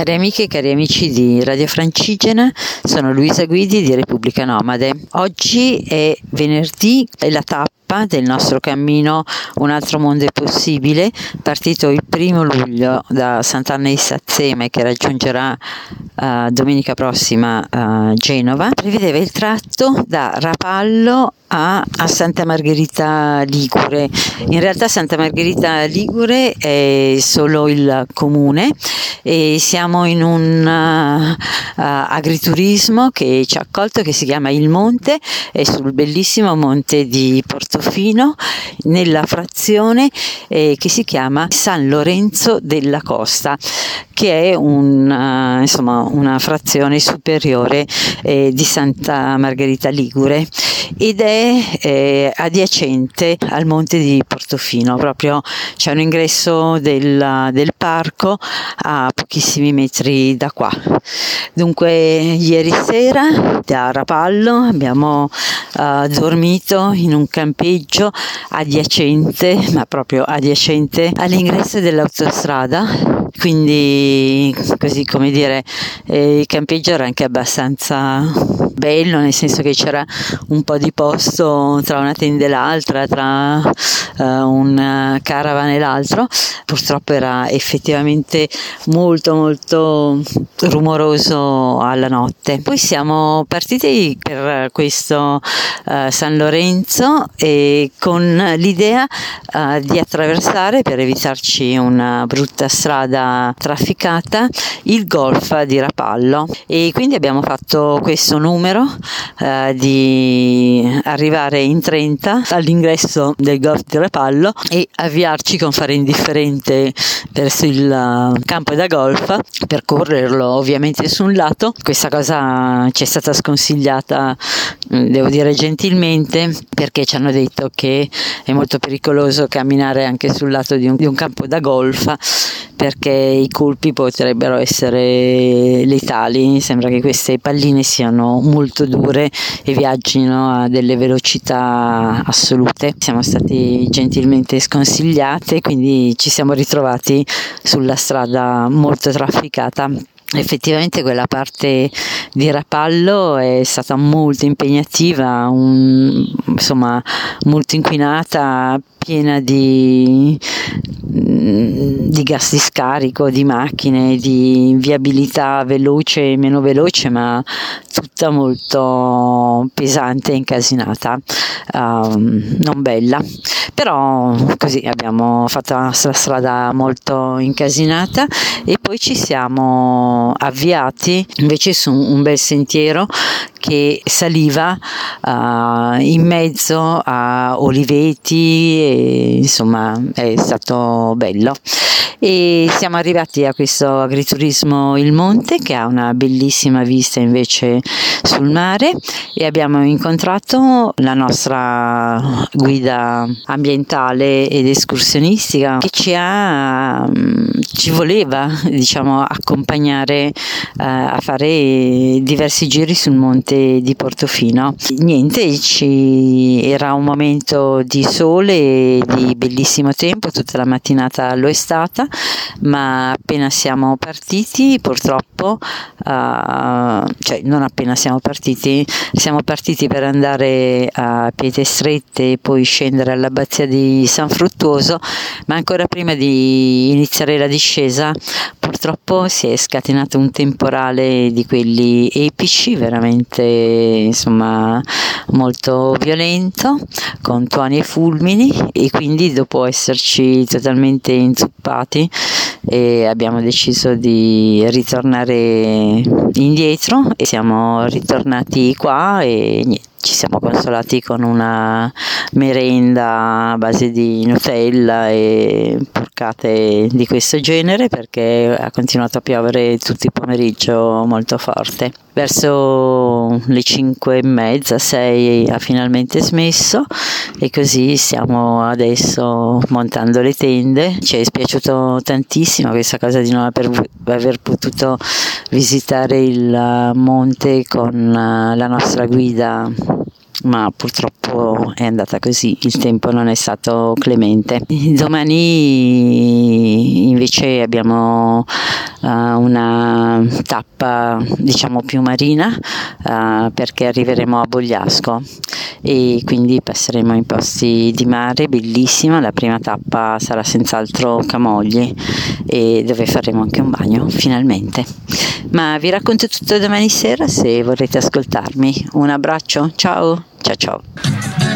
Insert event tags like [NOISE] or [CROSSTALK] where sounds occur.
Cari amiche e cari amici di Radio Francigena, sono Luisa Guidi di Repubblica Nomade. Oggi è venerdì, è la tappa del nostro cammino Un altro mondo è possibile, partito il primo luglio da Sant'Anna di Sazzeme che raggiungerà uh, domenica prossima uh, Genova. Prevedeva il tratto da Rapallo a, a, Santa Margherita Ligure. In realtà Santa Margherita Ligure è solo il comune e siamo in un uh, agriturismo che ci ha accolto che si chiama Il Monte, è sul bellissimo monte di Portofino nella frazione eh, che si chiama San Lorenzo della Costa che è un, uh, insomma, una frazione superiore eh, di Santa Margherita Ligure ed è eh, adiacente al monte di Portofino, proprio c'è un ingresso del, del parco a pochissimi metri da qua. Dunque ieri sera da Rapallo abbiamo uh, dormito in un campeggio adiacente, ma proprio adiacente all'ingresso dell'autostrada quindi così come dire eh, il campeggio era anche abbastanza bello nel senso che c'era un po' di posto tra una tenda e l'altra tra uh, un caravan e l'altro. Purtroppo era effettivamente molto molto rumoroso alla notte. Poi siamo partiti per questo uh, San Lorenzo e con l'idea uh, di attraversare per evitarci una brutta strada trafficata il golf di Rapallo. E quindi abbiamo fatto questo numero uh, di arrivare in 30 all'ingresso del golf di Rapallo e avviarci con fare indifferente verso il campo da golf percorrerlo ovviamente su un lato. Questa cosa ci è stata sconsigliata mm, devo dire gentilmente perché ci hanno detto che è molto pericoloso camminare anche sul lato di un, di un campo da golf perché i colpi potrebbero essere letali. Sembra che queste palline siano molto dure e viaggino a delle velocità assolute. Siamo stati gentilmente sconsigliate quindi ci siamo ritrovati sulla strada molto trafficata effettivamente quella parte di Rapallo è stata molto impegnativa, un, insomma molto inquinata, piena di, di gas di scarico, di macchine, di viabilità veloce e meno veloce, ma tutta molto pesante e incasinata, um, non bella. Però così abbiamo fatto la strada molto incasinata e poi ci siamo avviati invece su un bel sentiero che saliva uh, in mezzo a oliveti e insomma è stato bello e siamo arrivati a questo agriturismo Il Monte che ha una bellissima vista invece sul mare e abbiamo incontrato la nostra guida ambientale ed escursionistica che ci ha ci voleva diciamo accompagnare uh, a fare diversi giri sul monte di Portofino. Niente ci era un momento di sole e di bellissimo tempo tutta la mattinata lo è stata ma appena siamo partiti purtroppo, uh, cioè non appena siamo partiti, siamo partiti per andare a Piete Strette e poi scendere all'abbazia di San Fruttuoso, ma ancora prima di iniziare la discesa purtroppo si è scatenato un temporale di quelli epici, veramente insomma molto violento, con tuoni e fulmini e quindi dopo esserci totalmente inzuppati avanti e abbiamo deciso di ritornare indietro e siamo ritornati qua e niente ci siamo consolati con una merenda a base di Nutella e porcate di questo genere perché ha continuato a piovere tutto il pomeriggio molto forte. Verso le 5 e mezza, 6 ha finalmente smesso e così stiamo adesso montando le tende. Ci è spiaciuto tantissimo questa cosa di non aver, aver potuto visitare il monte con la nostra guida ma purtroppo è andata così, il tempo non è stato clemente. [LAUGHS] Domani invece abbiamo uh, una tappa diciamo più marina perché arriveremo a Bogliasco e quindi passeremo in posti di mare bellissima, la prima tappa sarà senz'altro Camogli e dove faremo anche un bagno finalmente. Ma vi racconto tutto domani sera se vorrete ascoltarmi. Un abbraccio, ciao! Ciao ciao.